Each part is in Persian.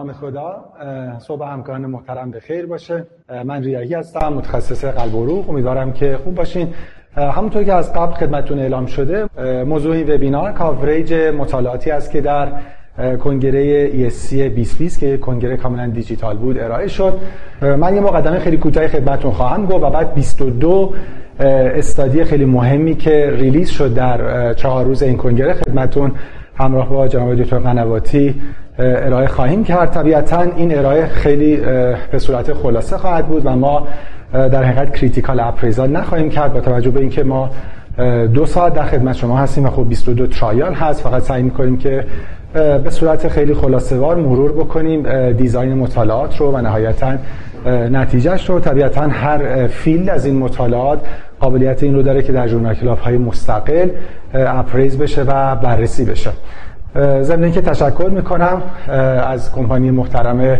به نام خدا صبح همکاران محترم به خیر باشه. من ریاحی هستم متخصص قلب و عروق. امیدوارم که خوب باشین. همونطور که از قبل خدمتتون اعلام شده موضوع این وبینار coverage مطالعاتی است که در کنگره ESC 2020 که کنگره کاملا دیجیتال بود ارائه شد. من یه مقدمه خیلی کوتاهی خدمتتون خواهم گفت و بعد 22 study خیلی مهمی که release شد در چهار روز این کنگره خدمتتون همراه با جناب دکتر قنواتی ارائه خواهیم کرد. طبیعتا این ارائه خیلی به صورت خلاصه خواهد بود و ما در حقیقت critical appraisal نخواهیم کرد. با توجه به اینکه ما دو ساعت در خدمت شما هستیم و خب 22 trial هست. فقط سعی می‌کنیم که به صورت خیلی خلاصه وار مرور بکنیم design مطالعات رو و نهایتا نتیجهش رو. طبیعتا هر field از این مطالعات قابلیت این رو داره که در journal club های مستقل اپریز بشه و بررسی بشه. ضمن که تشکر می‌کنم از کمپانی محترم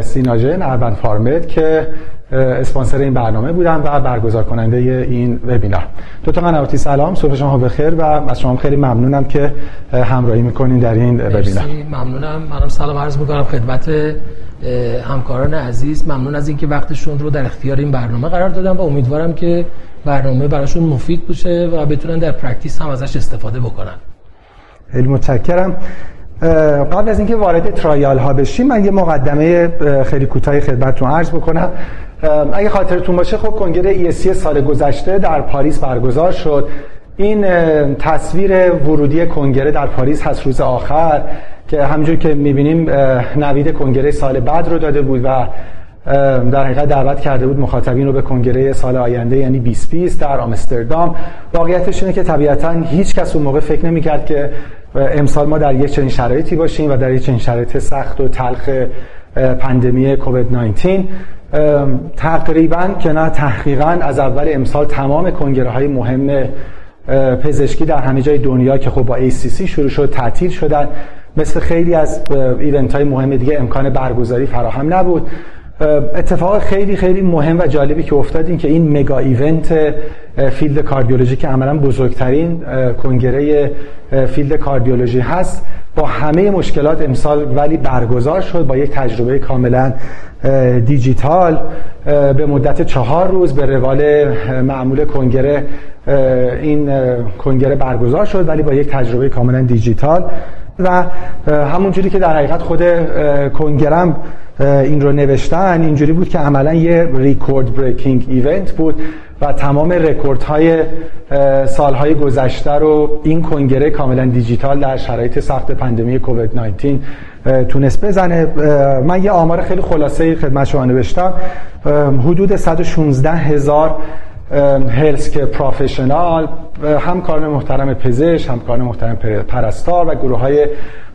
سیناژن اربن فارمت که اسپانسر این برنامه بودن و برگزار کننده این وبینار. دو تا قنواتی سلام صبح شما بخیر و از شما خیلی ممنونم که همراهی می‌کنین در این وبینار. ممنونم. منم سلام عرض می‌کنم خدمت همکاران عزیز. ممنون از اینکه وقتشون رو در اختیار این برنامه قرار دادم و امیدوارم که برنامه براشون مفید باشه و بتونن در practice هم ازش استفاده بکنن. خیلی متشکرم. قبل از اینکه وارد trial ها بشیم من یه مقدمه خیلی کوتاهی خدمتتون عرض بکنم. اگه خاطرتون باشه خب کنگره ESC سال گذشته در پاریس برگزار شد. این تصویر ورودی کنگره در پاریس هست روز آخر که همونجور که می‌بینیم نوید کنگره سال بعد رو داده بود و در حقیقت دعوت کرده بود مخاطبین رو به کنگره سال آینده یعنی 2020 در آمستردام. واقعیتش اینه که طبیعتا هیچ کس اون موقع فکر نمی‌کرد که امسال ما در یک چنین شرایطی باشیم و در یک چنین شرایط سخت و تلخ پندمی کووید 19 تقریبا که نه تحقیقا از اول امسال تمام کنگره های مهم پزشکی در همه جای دنیا که خب با ACC شروع شد تعطیل شدن. مثل خیلی از event های مهم دیگه امکان برگزاری فراهم نبود. اتفاق خیلی خیلی مهم و جالبی که افتاد این که این mega event field cardiology که عملا بزرگترین کنگره field cardiology هست با همه مشکلات امسال ولی برگزار شد با یک تجربه کاملا دیجیتال به مدت چهار روز به روال معمول کنگره این کنگره برگزار شد ولی با یک تجربه کاملا دیجیتال و همونجوری که در حقیقت خود کنگرم این رو نوشتن. اینجوری بود که عملا یه record breaking event بود و تمام رکوردهای سالهای گذشته رو این کنگره کاملا دیجیتال در شرایط سخت pandemic کووید 19 تونست بزنه. من یه آمار خیلی خلاصه خدمت شما نوشتم. حدود 116 هزار healthcare professional همکاران محترم پزشک همکاران محترم پرستار و گروه های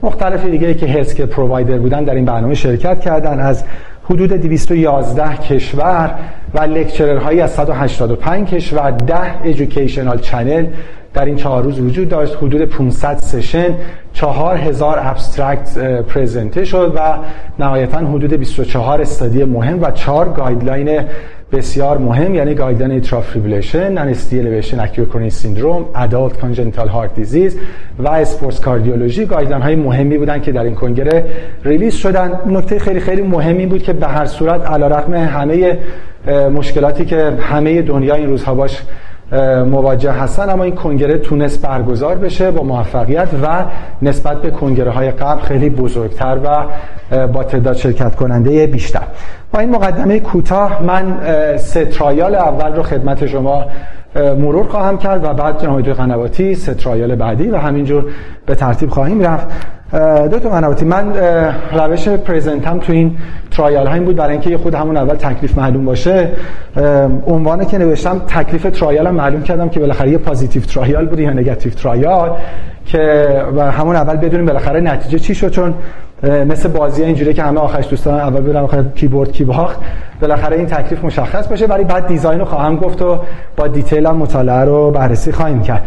مختلف دیگه که healthcare provider بودن در این برنامه شرکت کردن. از حدود 211 کشور و lecturer هایی از 185 کشور 10 educational channel در این چهار روز وجود داشت. حدود 500 session 4000 abstract present شد و نهایتا حدود 24 study مهم و 4 guideline بسیار مهم یعنی guideline atrial fibrillation non ST elevation acute syndrome adult congenital heart disease و sports cardiology guideline های مهمی بودن که در این کنگره release شدن. نکته خیلی خیلی مهمی بود که به هر صورت علیرغم همه مشکلاتی که همه دنیا این روزها باش مواجه هستن اما این کنگره تونست برگزار بشه با موفقیت و نسبت به کنگره های قبل خیلی بزرگتر و با تعداد شرکت کننده بیشتر. با این مقدمه کوتاه من سه trial اول رو خدمت شما مرور خواهم کرد و بعد جناب قنواتی سه trial بعدی و همینجور به ترتیب خواهیم رفت. دکتر قنواتی من روش present م تو این trial ها این بود. برای اینکه خود همون اول تکلیف معلوم باشه عنوانی که نوشتم تکلیف trial هم معلوم کردم که بالاخره یه positive trial بود یا negative trial که و همون اول بدونیم بالاخره نتیجه چی شد. چون مثل بازی اینجوری که همه آخرش دوستان اول برم آخر کیبورد کی باخت. بالاخره این تکلیف مشخص باشه. ولی بعد دیزاین رو خواهم گفت و با دیتیل هم مطالعه رو بررسی خواهیم کرد.